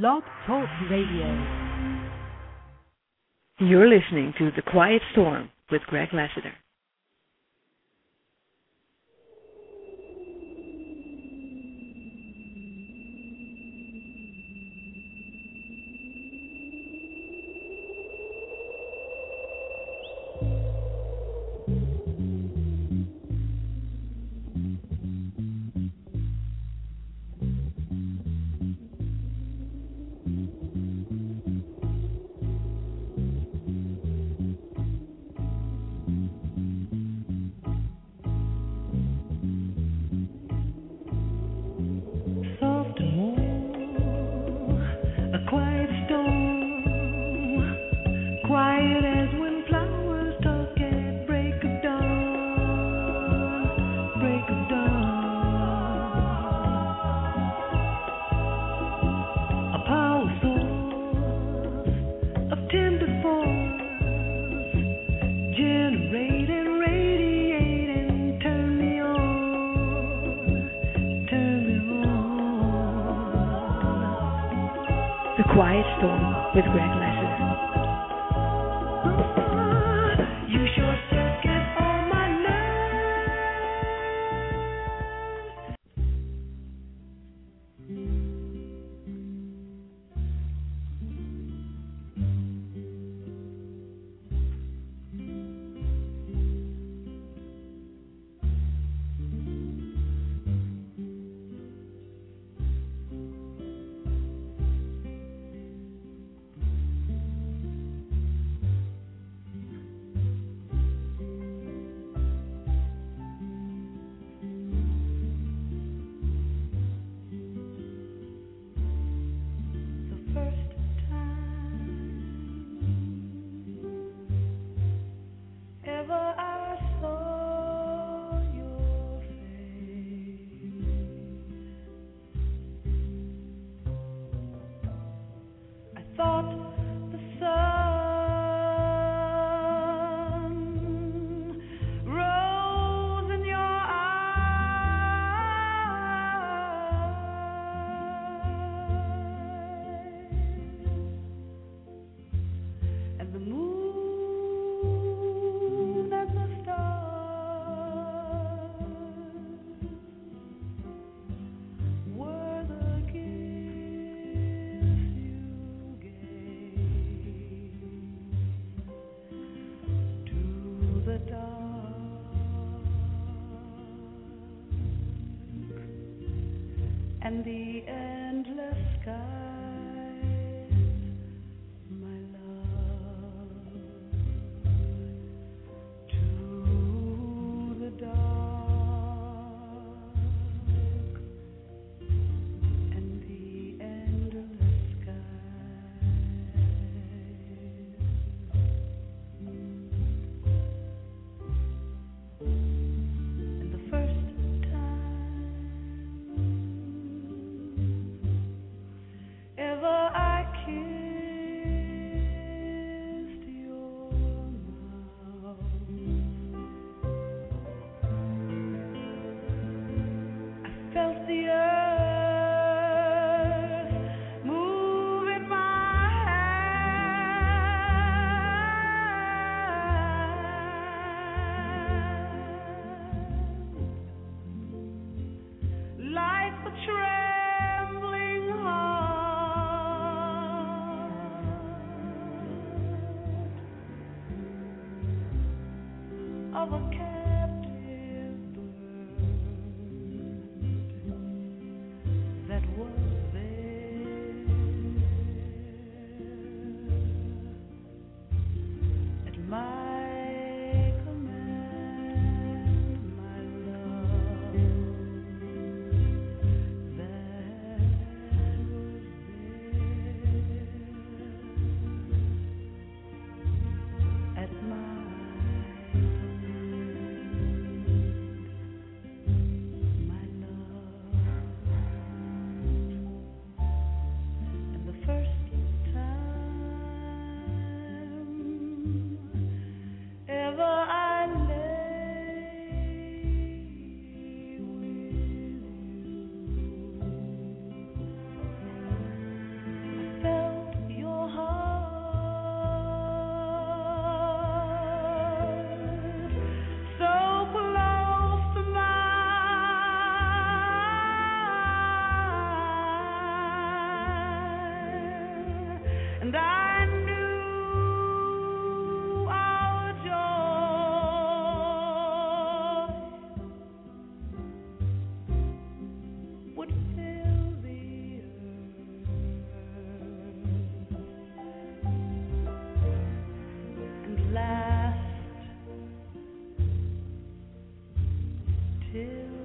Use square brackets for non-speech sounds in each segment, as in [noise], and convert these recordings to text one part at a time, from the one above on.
Blog Talk Radio. You're listening to The Quiet Storm with Greg Lassiter. till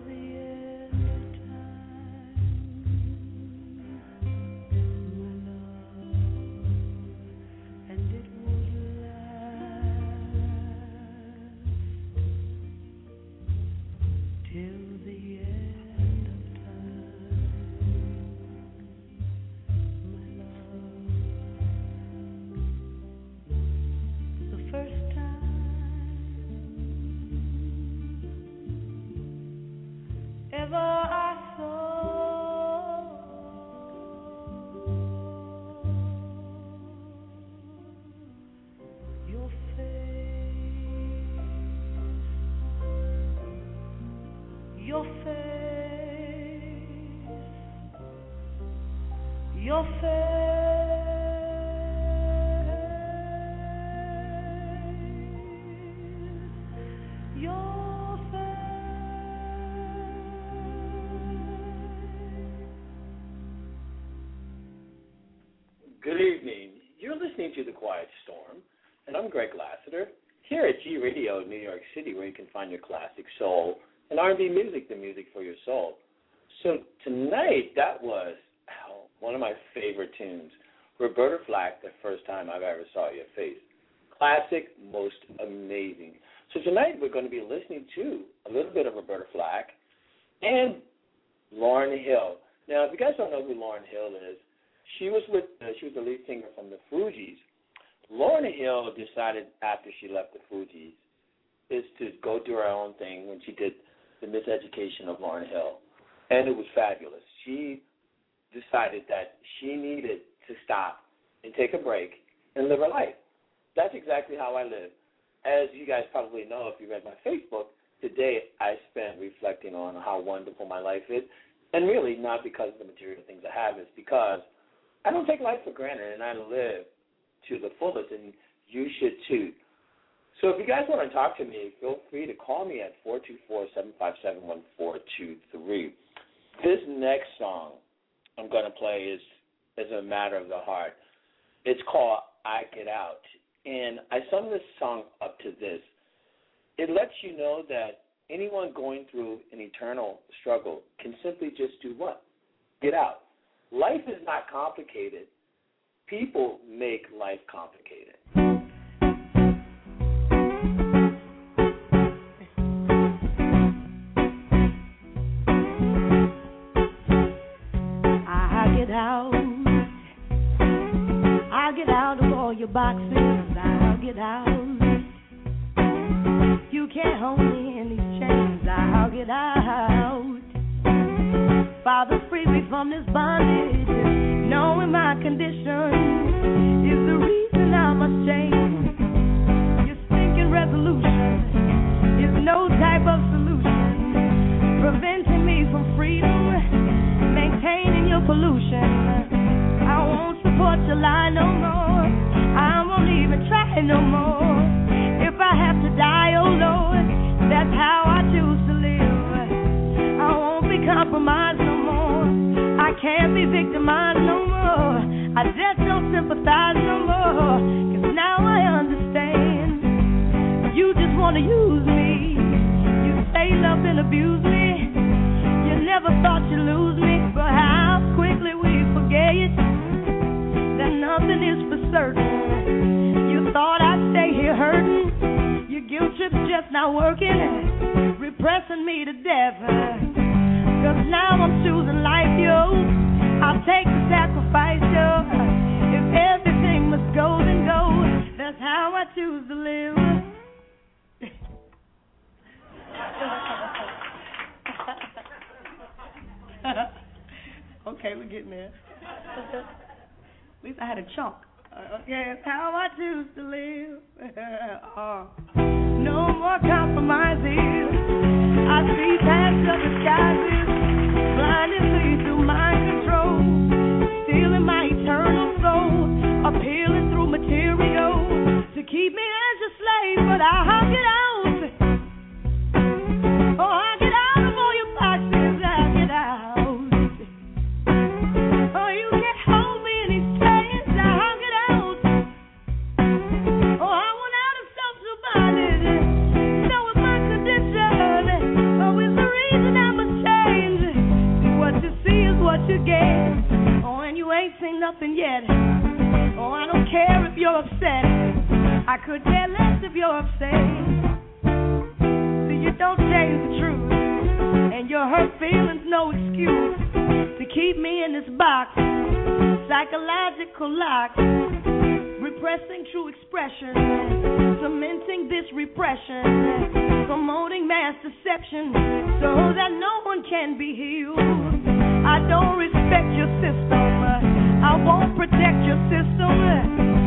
find your classic soul and R&B music, the music for your soul. So tonight, that was oh, one of my favorite tunes, Roberta Flack, the first time I've ever saw your face. Classic, most amazing. So tonight we're going to be listening to a little bit of Roberta Flack and Lauryn Hill. Now, if you guys don't know who Lauryn Hill is, she was with uh, she was the lead singer from the Fugees. Lauryn Hill decided after she left the Fugees do her own thing when she did the Miseducation of Lauryn Hill, and it was fabulous. She decided that she needed to stop and take a break and live her life. That's exactly how I live. As you guys probably know if you read my Facebook, today I spent reflecting on how wonderful my life is. And really not because of the material things I have, it's because I don't take life for granted, and I live to the fullest, and you should too. So if you guys want to talk to me, feel free to call me at four two four seven five seven one four two three. This next song I'm going to play is is a matter of the heart. It's called "I Get Out," and I sum this song up to this. It lets you know that anyone going through an eternal struggle can simply just do what? Get out. Life is not complicated. People make life complicated. Your boxes. I'll get out. You can't hold me in these chains. I'll get out. Father, free me from this bondage. Knowing my condition is the reason I must change. Your stinking resolution is no type of solution. Preventing me from freedom, maintaining your pollution. I won't support your lie no more. I won't even try no more. If I have to die, oh Lord, that's how I choose to live. I won't be compromised no more. I can't be victimized no more. I just don't sympathize no more. Cause now I understand. You just wanna use me. You say love and abuse I had a chunk. Uh, okay, how I choose to live. oh. [laughs] No more compromises. I see past the disguises, blinding me through mind control, stealing my eternal soul, appealing through material to keep me as a slave. But I get out. Ain't nothing yet. Oh, I don't care if you're upset. I could care less if you're upset. See, you don't change the truth. And your hurt feelings no excuse to keep me in this box. Psychological lock. Repressing true expression. Cementing this repression. Promoting mass deception so that no one can be healed. I don't respect your system. I won't protect your system.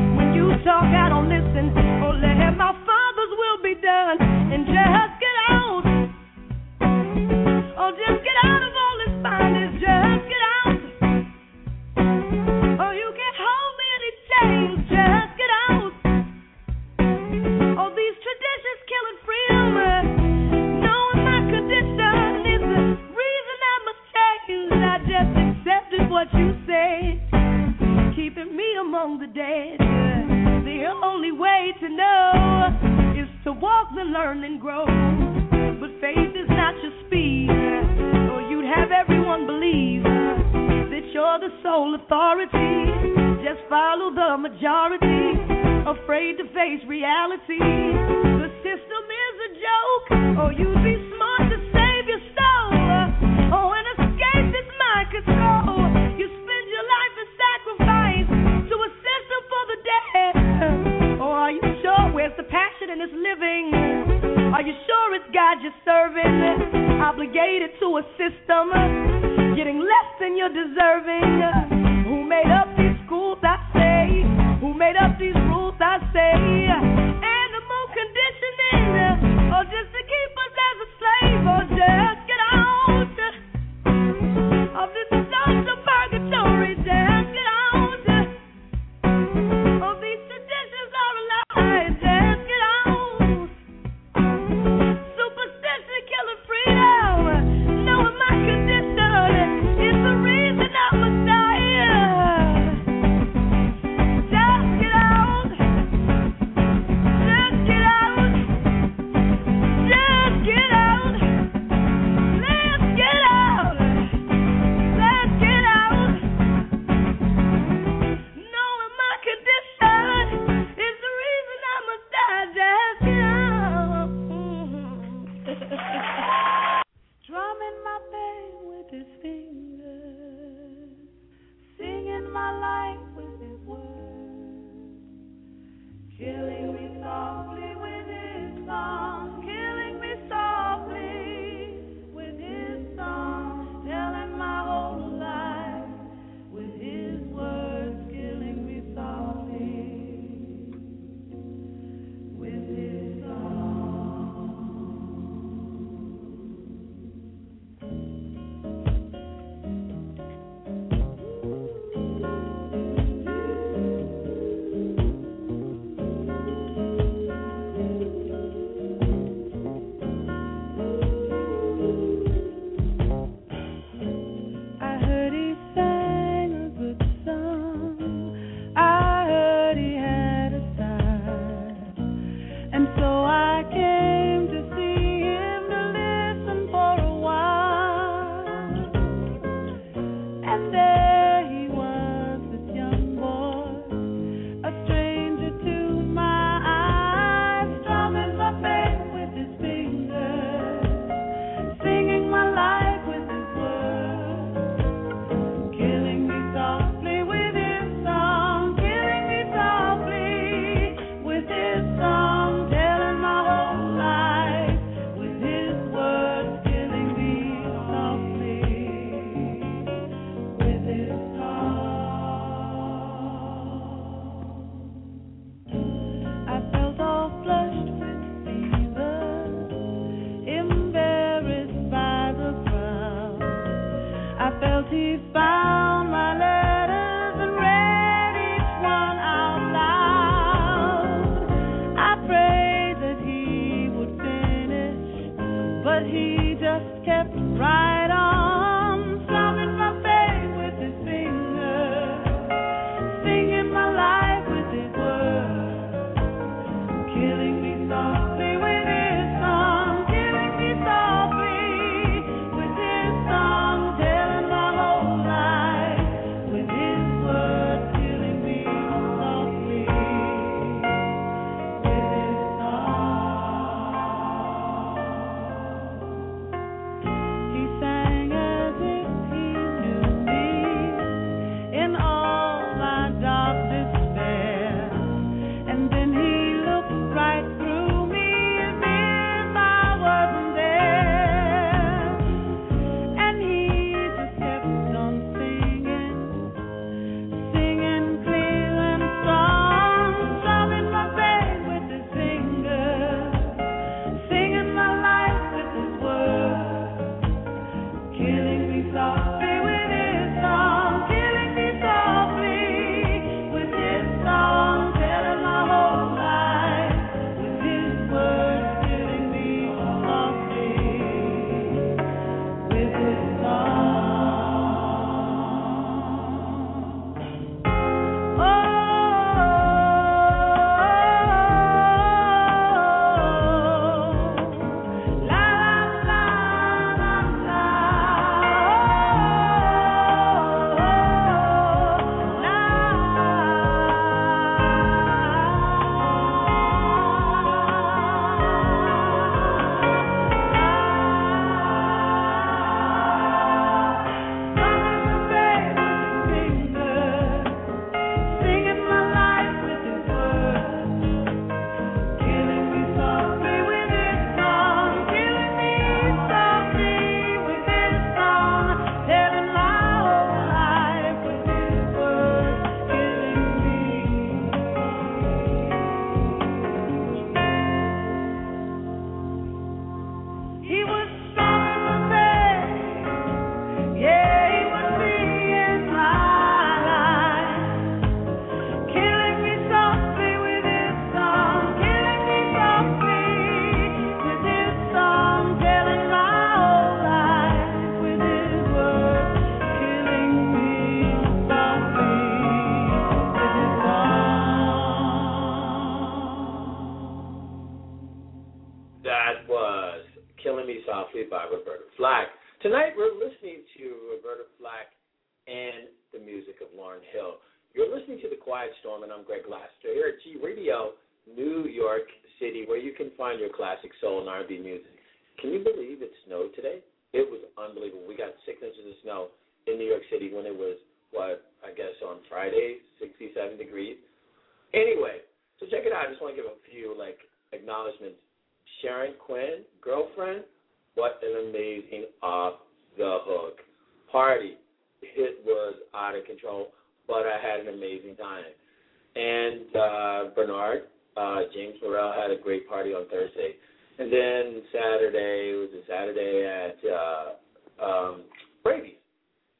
James Morrell had a great party on Thursday. And then Saturday was a Saturday at uh, um, Brady's.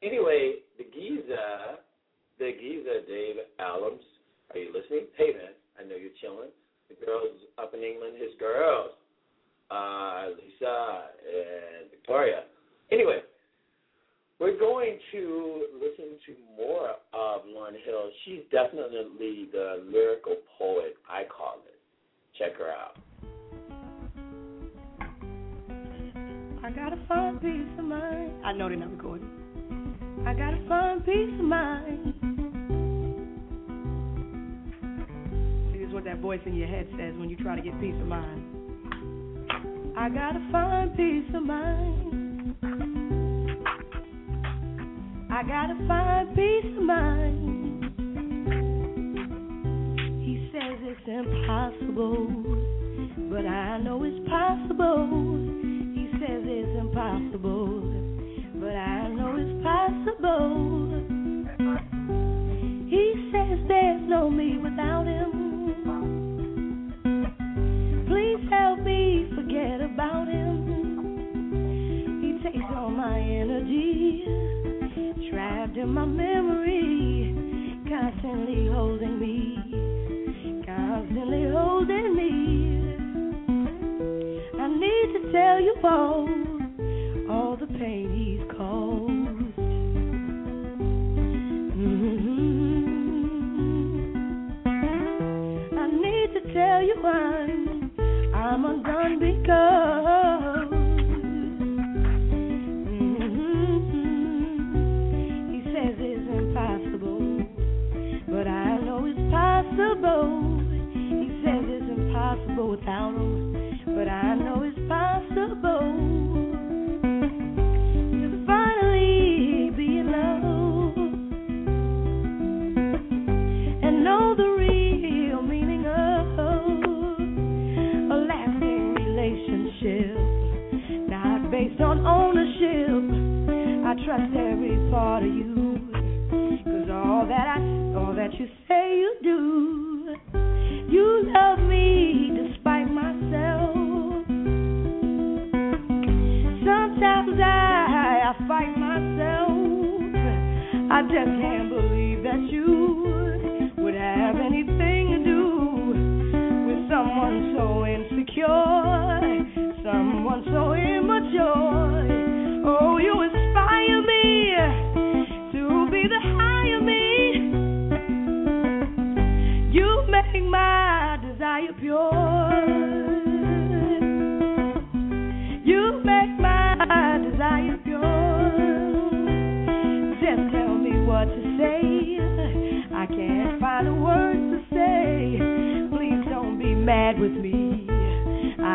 Anyway, the Giza, the Giza, Dave Allums, are you listening? Hey man, I know you're chilling. The girls up in England, his girls uh, Lisa, and Victoria. Anyway, we're going to listen to more of Lauryn Hill. She's definitely the lyrical poet, I call it. Check her out. I gotta find peace of mind. I know they're not recording. I gotta find peace of mind. This is what that voice in your head says when you try to get peace of mind. I gotta find peace of mind. I gotta find peace of mind. It's impossible, but I know it's possible. He says it's impossible, but I know it's possible. He says there's no me without him. Please help me forget about him. He takes all my energy, trapped in my memory, constantly holding tell you all, all the pain he's caused. Mhm. I need to tell you I'm, I'm undone because Mhm. he says it's impossible, but I know it's possible. He says it's impossible without him, but I know it's possible part of you, 'cause all that I, all that you say you do, you love me despite myself. Sometimes I, I fight myself. I just can't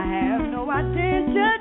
have no identity.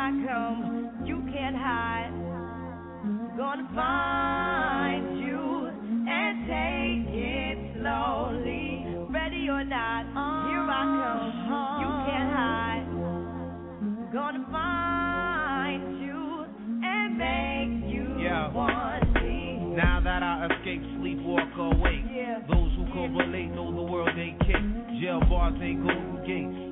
I come. You can't hide. Gonna find you and take it slowly. Ready or not, here I come. You can't hide. Gonna find you and make you Yeah. want me. Now that I escape, sleep, walk awake. Yeah. Those who correlate know the world ain't cake. Jail bars ain't golden gates.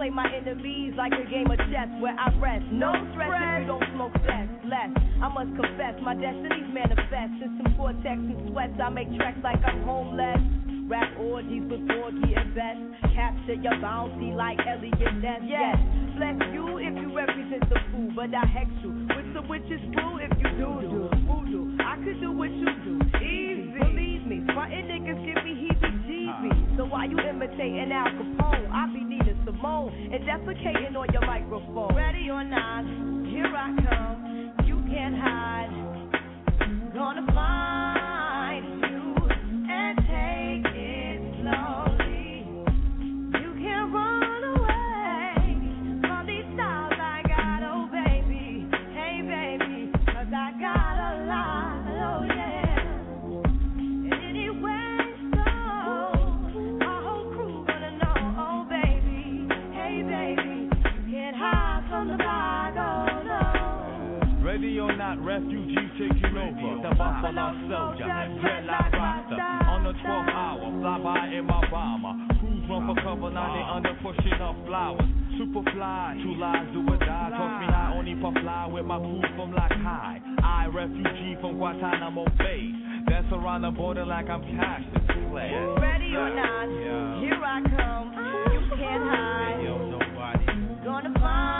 play my enemies like a game of chess where I rest. No stress if you don't smoke sex. Less, I must confess, my destiny's manifest. Some cortex and sweats, I make tracks like I'm homeless. Rap orgies with Porgy and Bess. Capture your bounty like Eliot Ness. Yes, bless you if you represent the fool, but I hex you with the witch's brew if you do do voodoo. I could do what you do, easy. Believe me, frontin' niggas give me heebie-jeebies. Ah. So why you imitating Al Capone? I be Simone and defecating on your microphone. Ready or not, here I come. You can't hide. Gonna find refugee taking over. The Buffalo Soldier, dreadlock Rasta. On the 12th hour, fly by in my bomber. Crews run for cover, now they under pushing up flowers. Super fly, two lives do or die. Toss me high, only for fly with my crew from like high. I, refugee from Guantanamo Bay. Dance around the border like I'm Cassius Clay. Ready or not, Yeah. here I come. You can't hide. Yo. Gonna find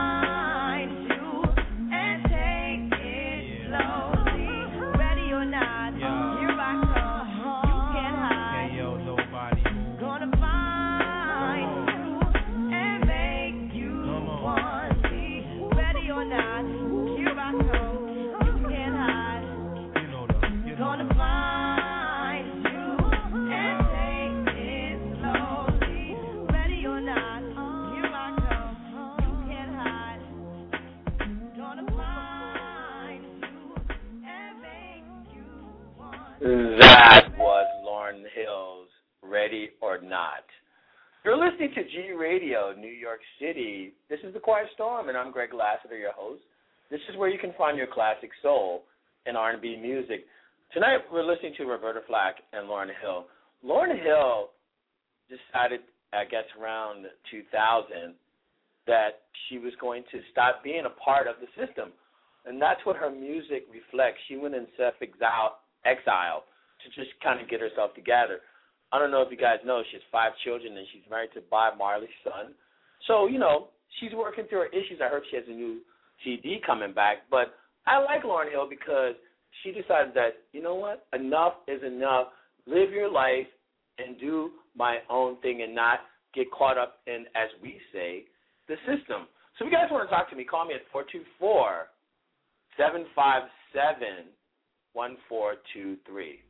That was Lauryn Hill's Ready or Not. You're listening to G Radio, New York City. This is The Quiet Storm, and I'm Greg Lassiter, your host. This is where you can find your classic soul and R&B music. Tonight we're listening to Roberta Flack and Lauryn Hill. Lauryn Hill decided, I guess, around 2000 that she was going to stop being a part of the system. And that's what her music reflects. She went in self exile to just kind of get herself together. I don't know if you guys know, she has five children and she's married to Bob Marley's son. So, you know, she's working through her issues. I heard she has a new CD coming back. But I like Lauryn Hill because she decided that, you know what, enough is enough. Live your life and do my own thing and not get caught up in, as we say, the system. So if you guys want to talk to me, call me at 424 757 1423.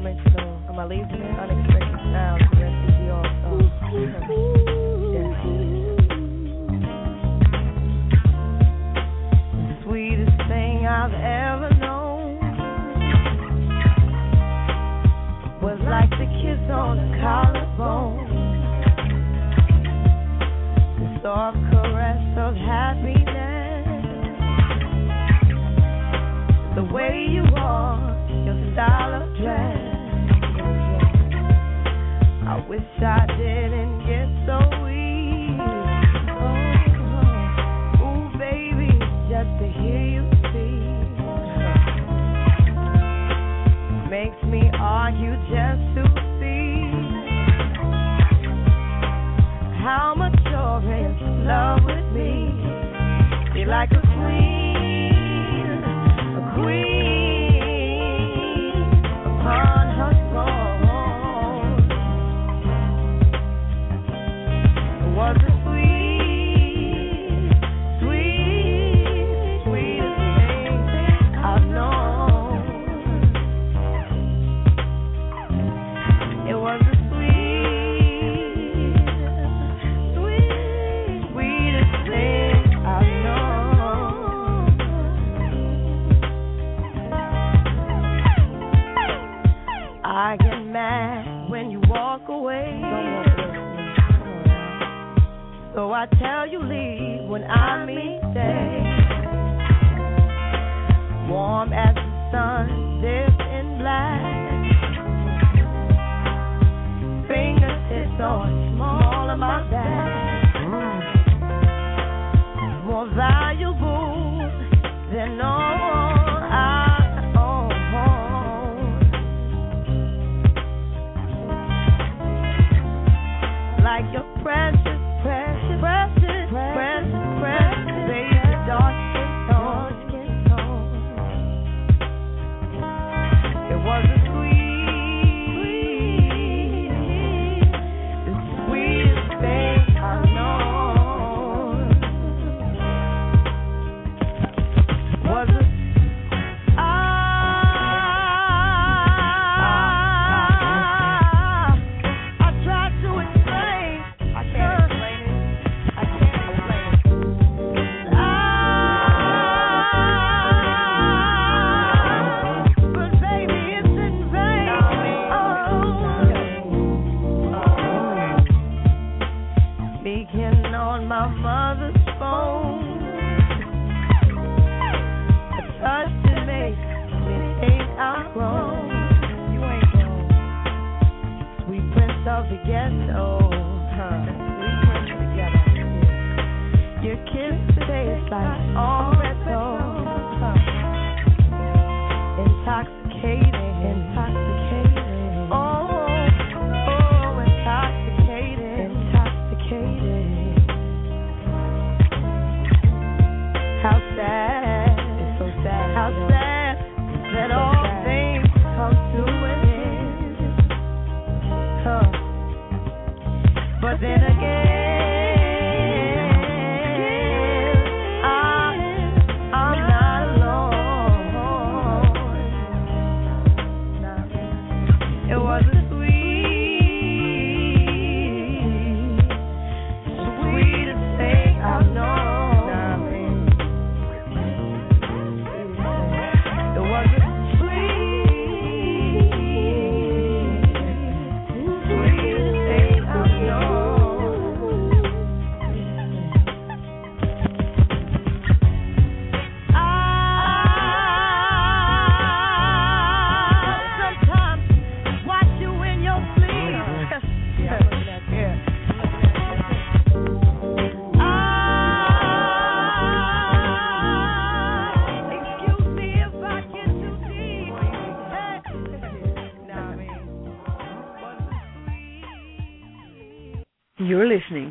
Multi-dimensional. It? Unexpected rest is yours. Oh. Sweetest thing I've ever known was like the kiss on the collarbone. The soft caress of happiness. The way you walk, your style of dress. I wish I didn't get so weak. Oh, baby, just to hear you speak makes me argue just to see how much you're in love with me. Be like a queen, my mother's phone, a touch to make me think I'm grown. You ain't grown, sweet prince of the ghetto,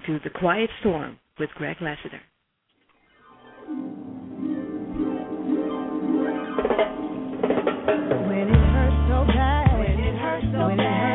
to The Quiet Storm with Greg Lassiter. When it hurts so bad, when it hurts so bad.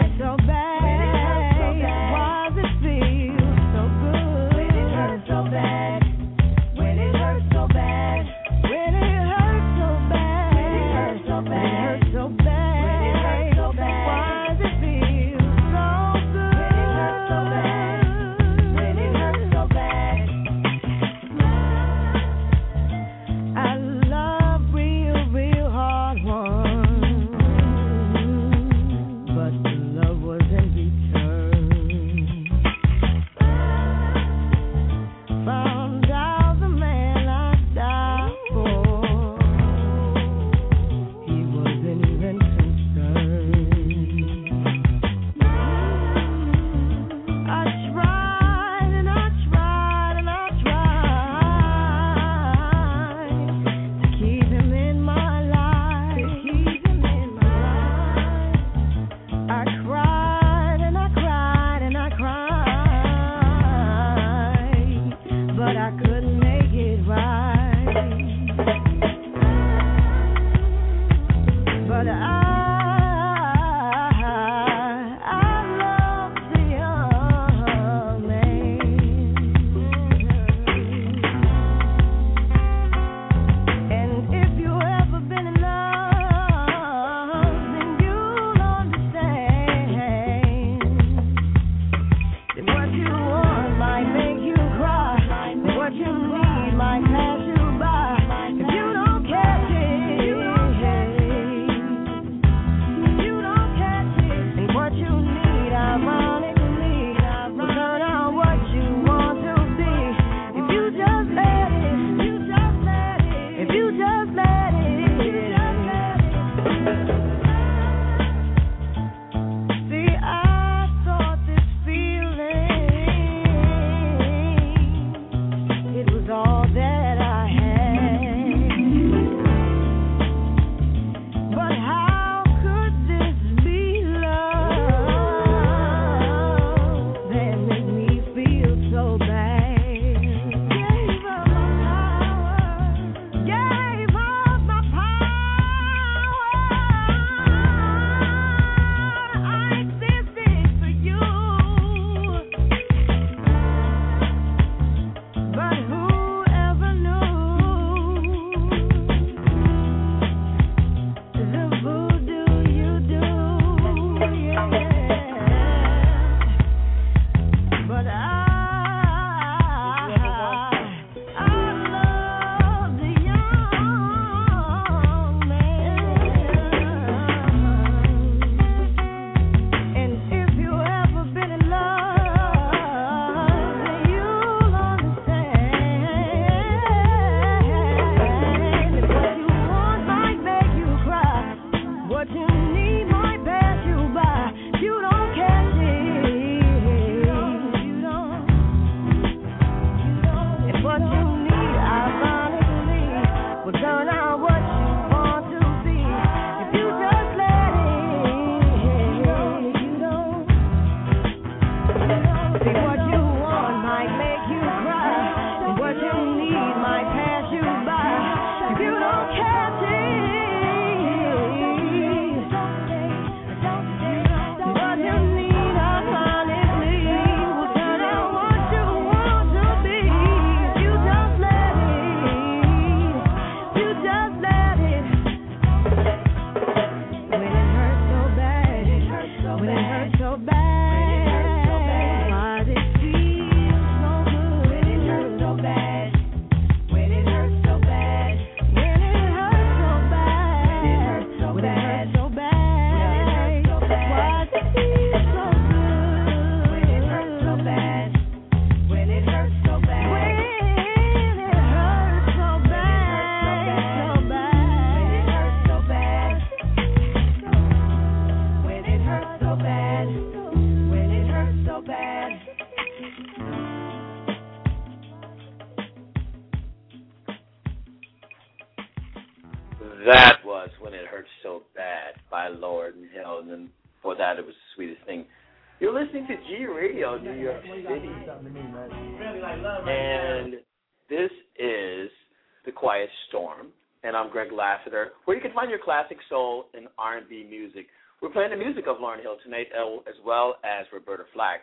Lauryn as well as Roberta Flack.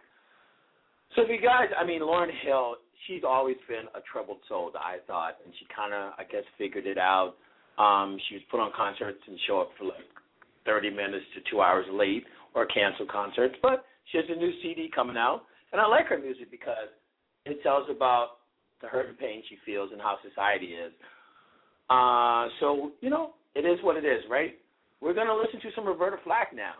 So, if you guys, I mean, Lauryn Hill, she's always been a troubled soul, I thought, and she kind of, I guess, figured it out. Um, she was put on concerts and show up for like 30 minutes to two hours late or cancel concerts, but she has a new CD coming out, and I like her music because it tells about the hurt and pain she feels and how society is. Uh, so, you know, it is what it is, right? We're to listen to some Roberta Flack now.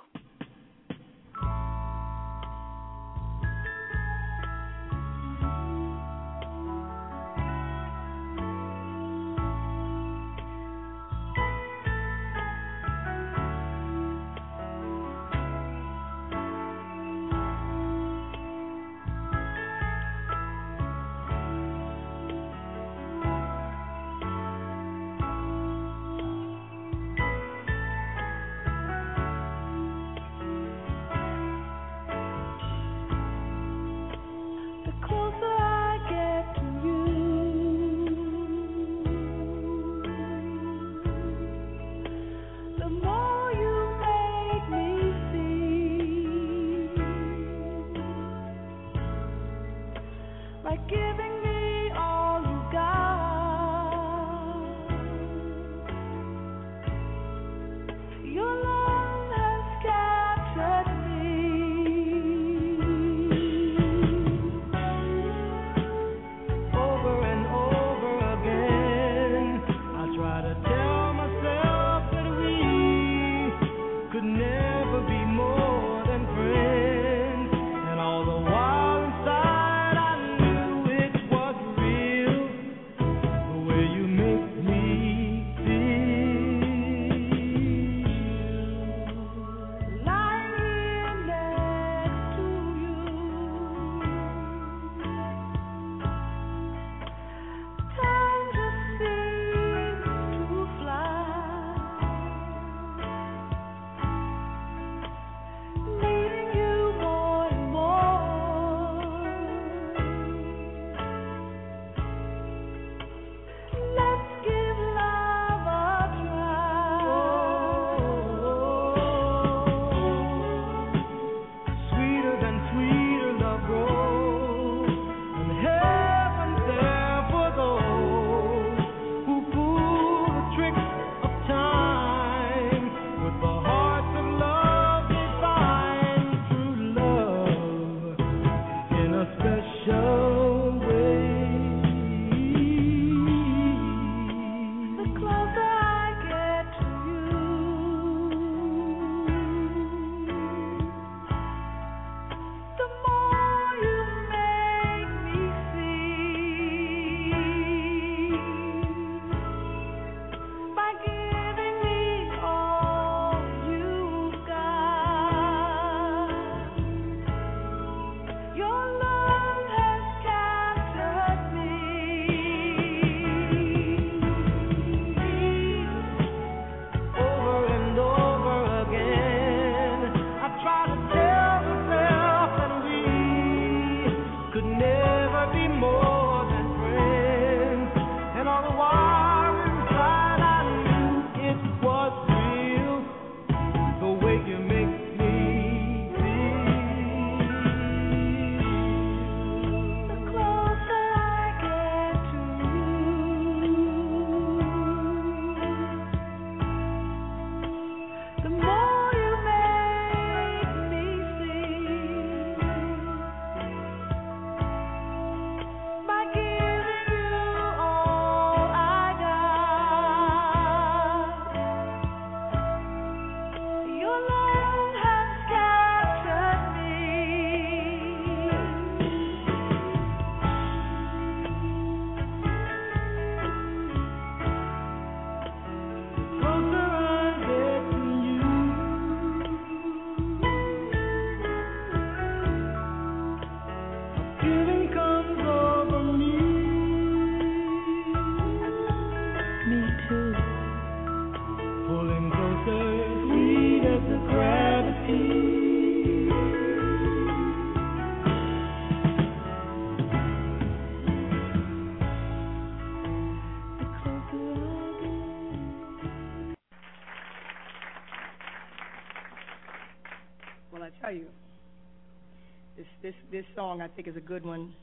song I think is a good one.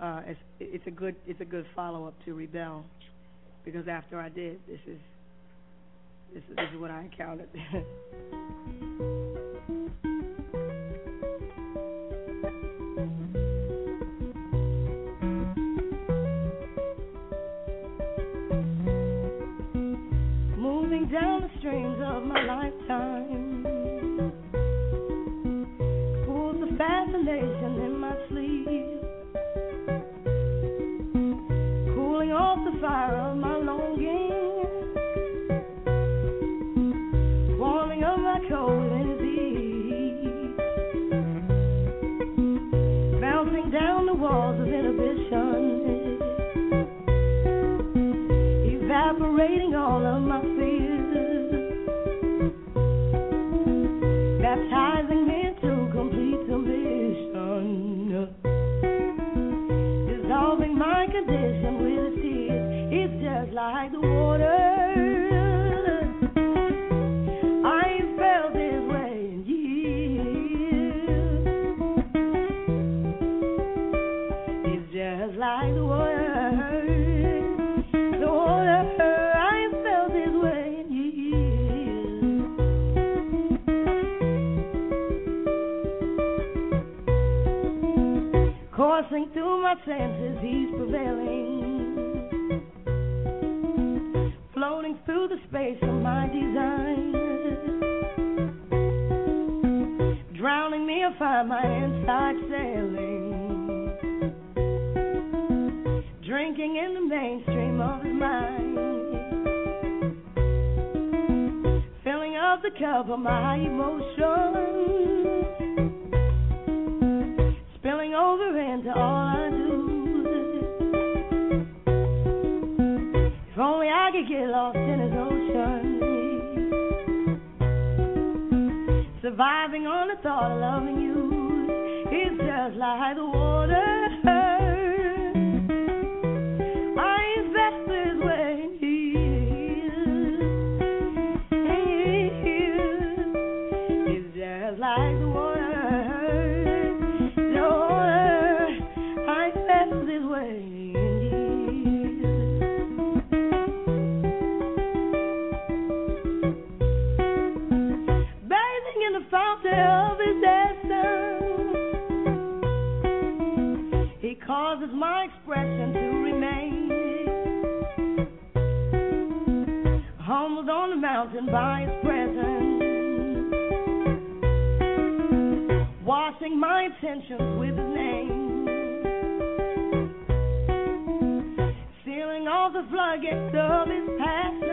Uh, it's, it's a good it's a good follow up to Rebel, because after I did, this is this is, this is what I encountered. [laughs] Moving down the streams of my lifetime the floodgates of his past.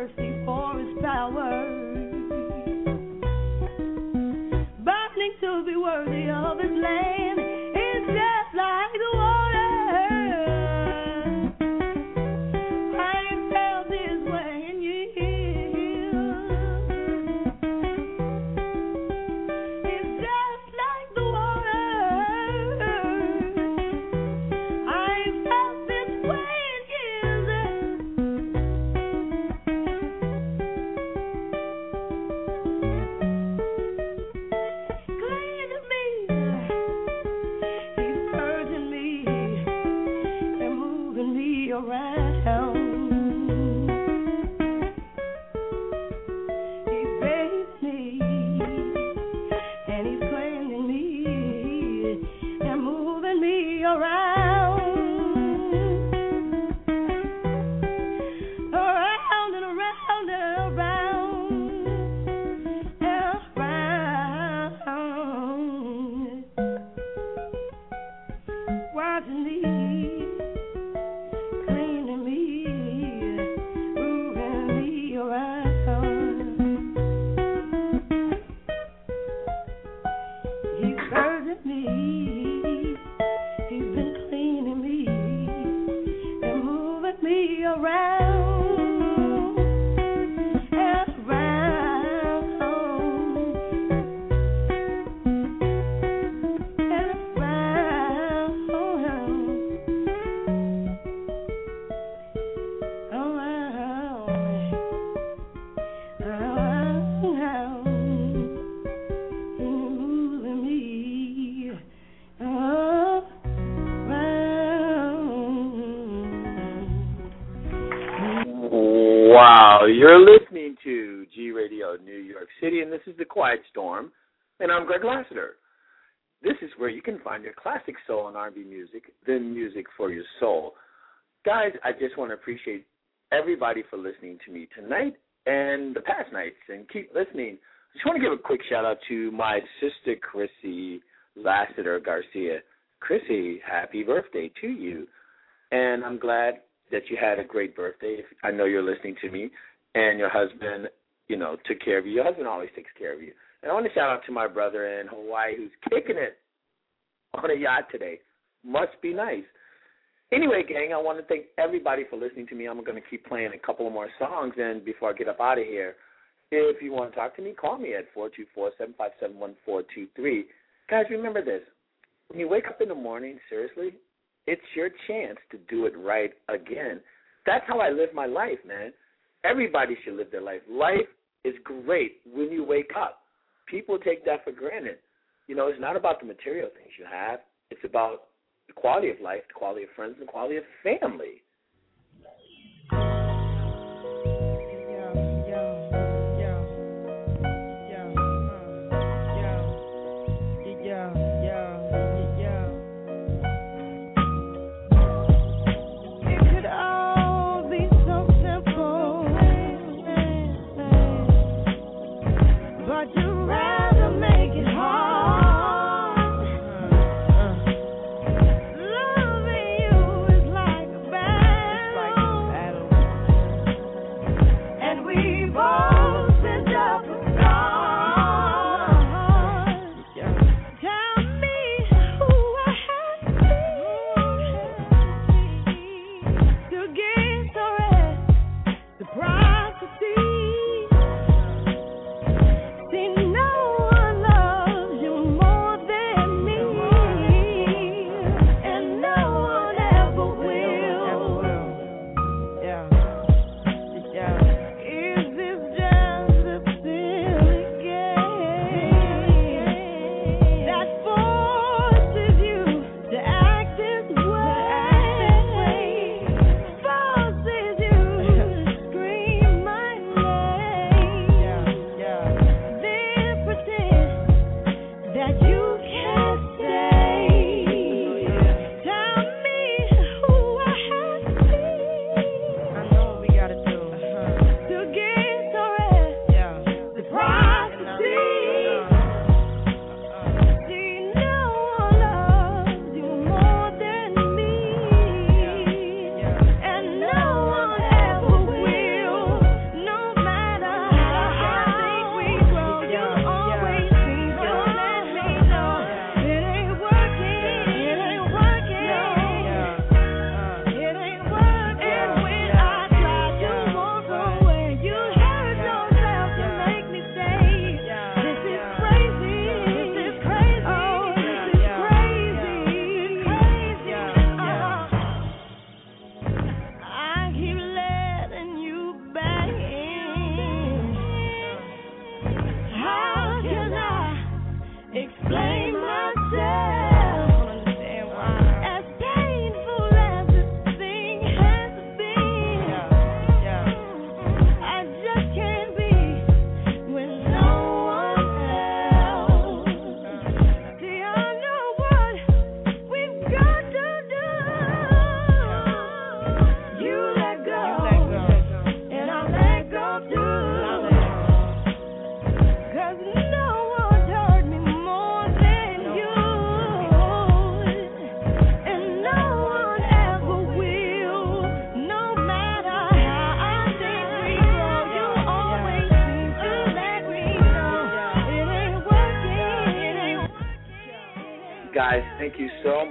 mercy find your classic soul and R&B music, the music for your soul. Guys, I just want to appreciate everybody for listening to me tonight and the past nights, and keep listening. I just want to give a quick shout out to my sister Chrissy Lassiter Garcia. Chrissy, happy birthday to you, and I'm glad that you had a great birthday. If I know you're listening to me, and your husband, you know, took care of you. Your husband always takes care of you. And I want to shout out to my brother in Hawaii who's kicking it on a yacht today. Must be nice. Anyway, gang, I want to thank everybody for listening to me. I'm going to keep playing a couple of more songs, and before I get up out of here, if you want to talk to me, call me at four two four seven five seven one four two three. Guys, remember this: when you wake up in the morning, seriously, it's your chance to do it right again. That's how I live my life, man. Everybody should live their life. Life is great when you wake up. People take that for granted. You know, it's not about the material things you have. It's about the quality of life, the quality of friends, and the quality of family.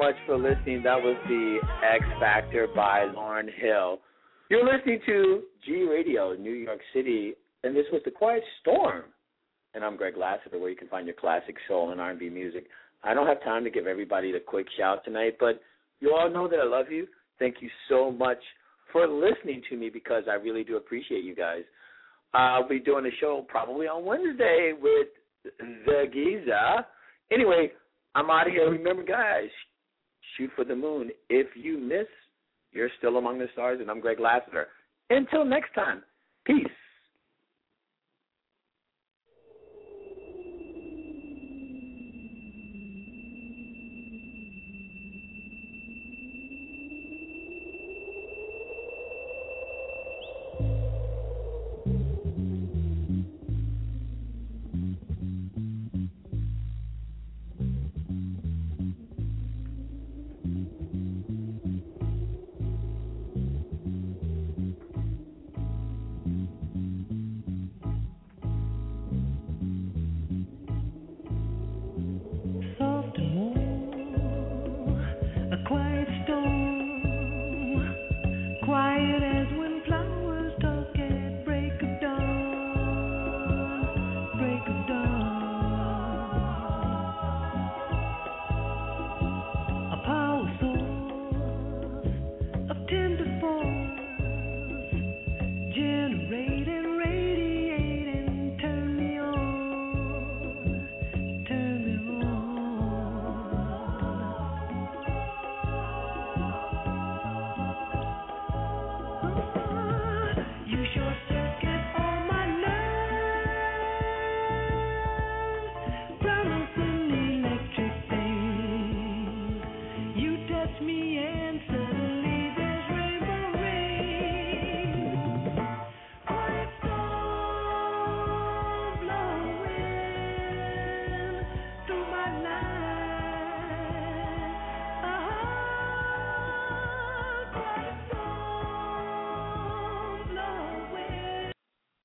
Much for listening. That was the X Factor by Lauryn Hill. You're listening to G Radio, New York City, and this was The Quiet Storm. And I'm Greg Lassiter, where you can find your classic soul and R&B music. I don't have time to give everybody the quick shout tonight, but you all know that I love you. Thank you so much for listening to me because I really do appreciate you guys. I'll be doing a show probably on Wednesday with the Giza. Anyway, I'm out of here. Remember, guys, shoot for the moon. If you miss, you're still among the stars, and I'm Greg Lassiter. Until next time, peace.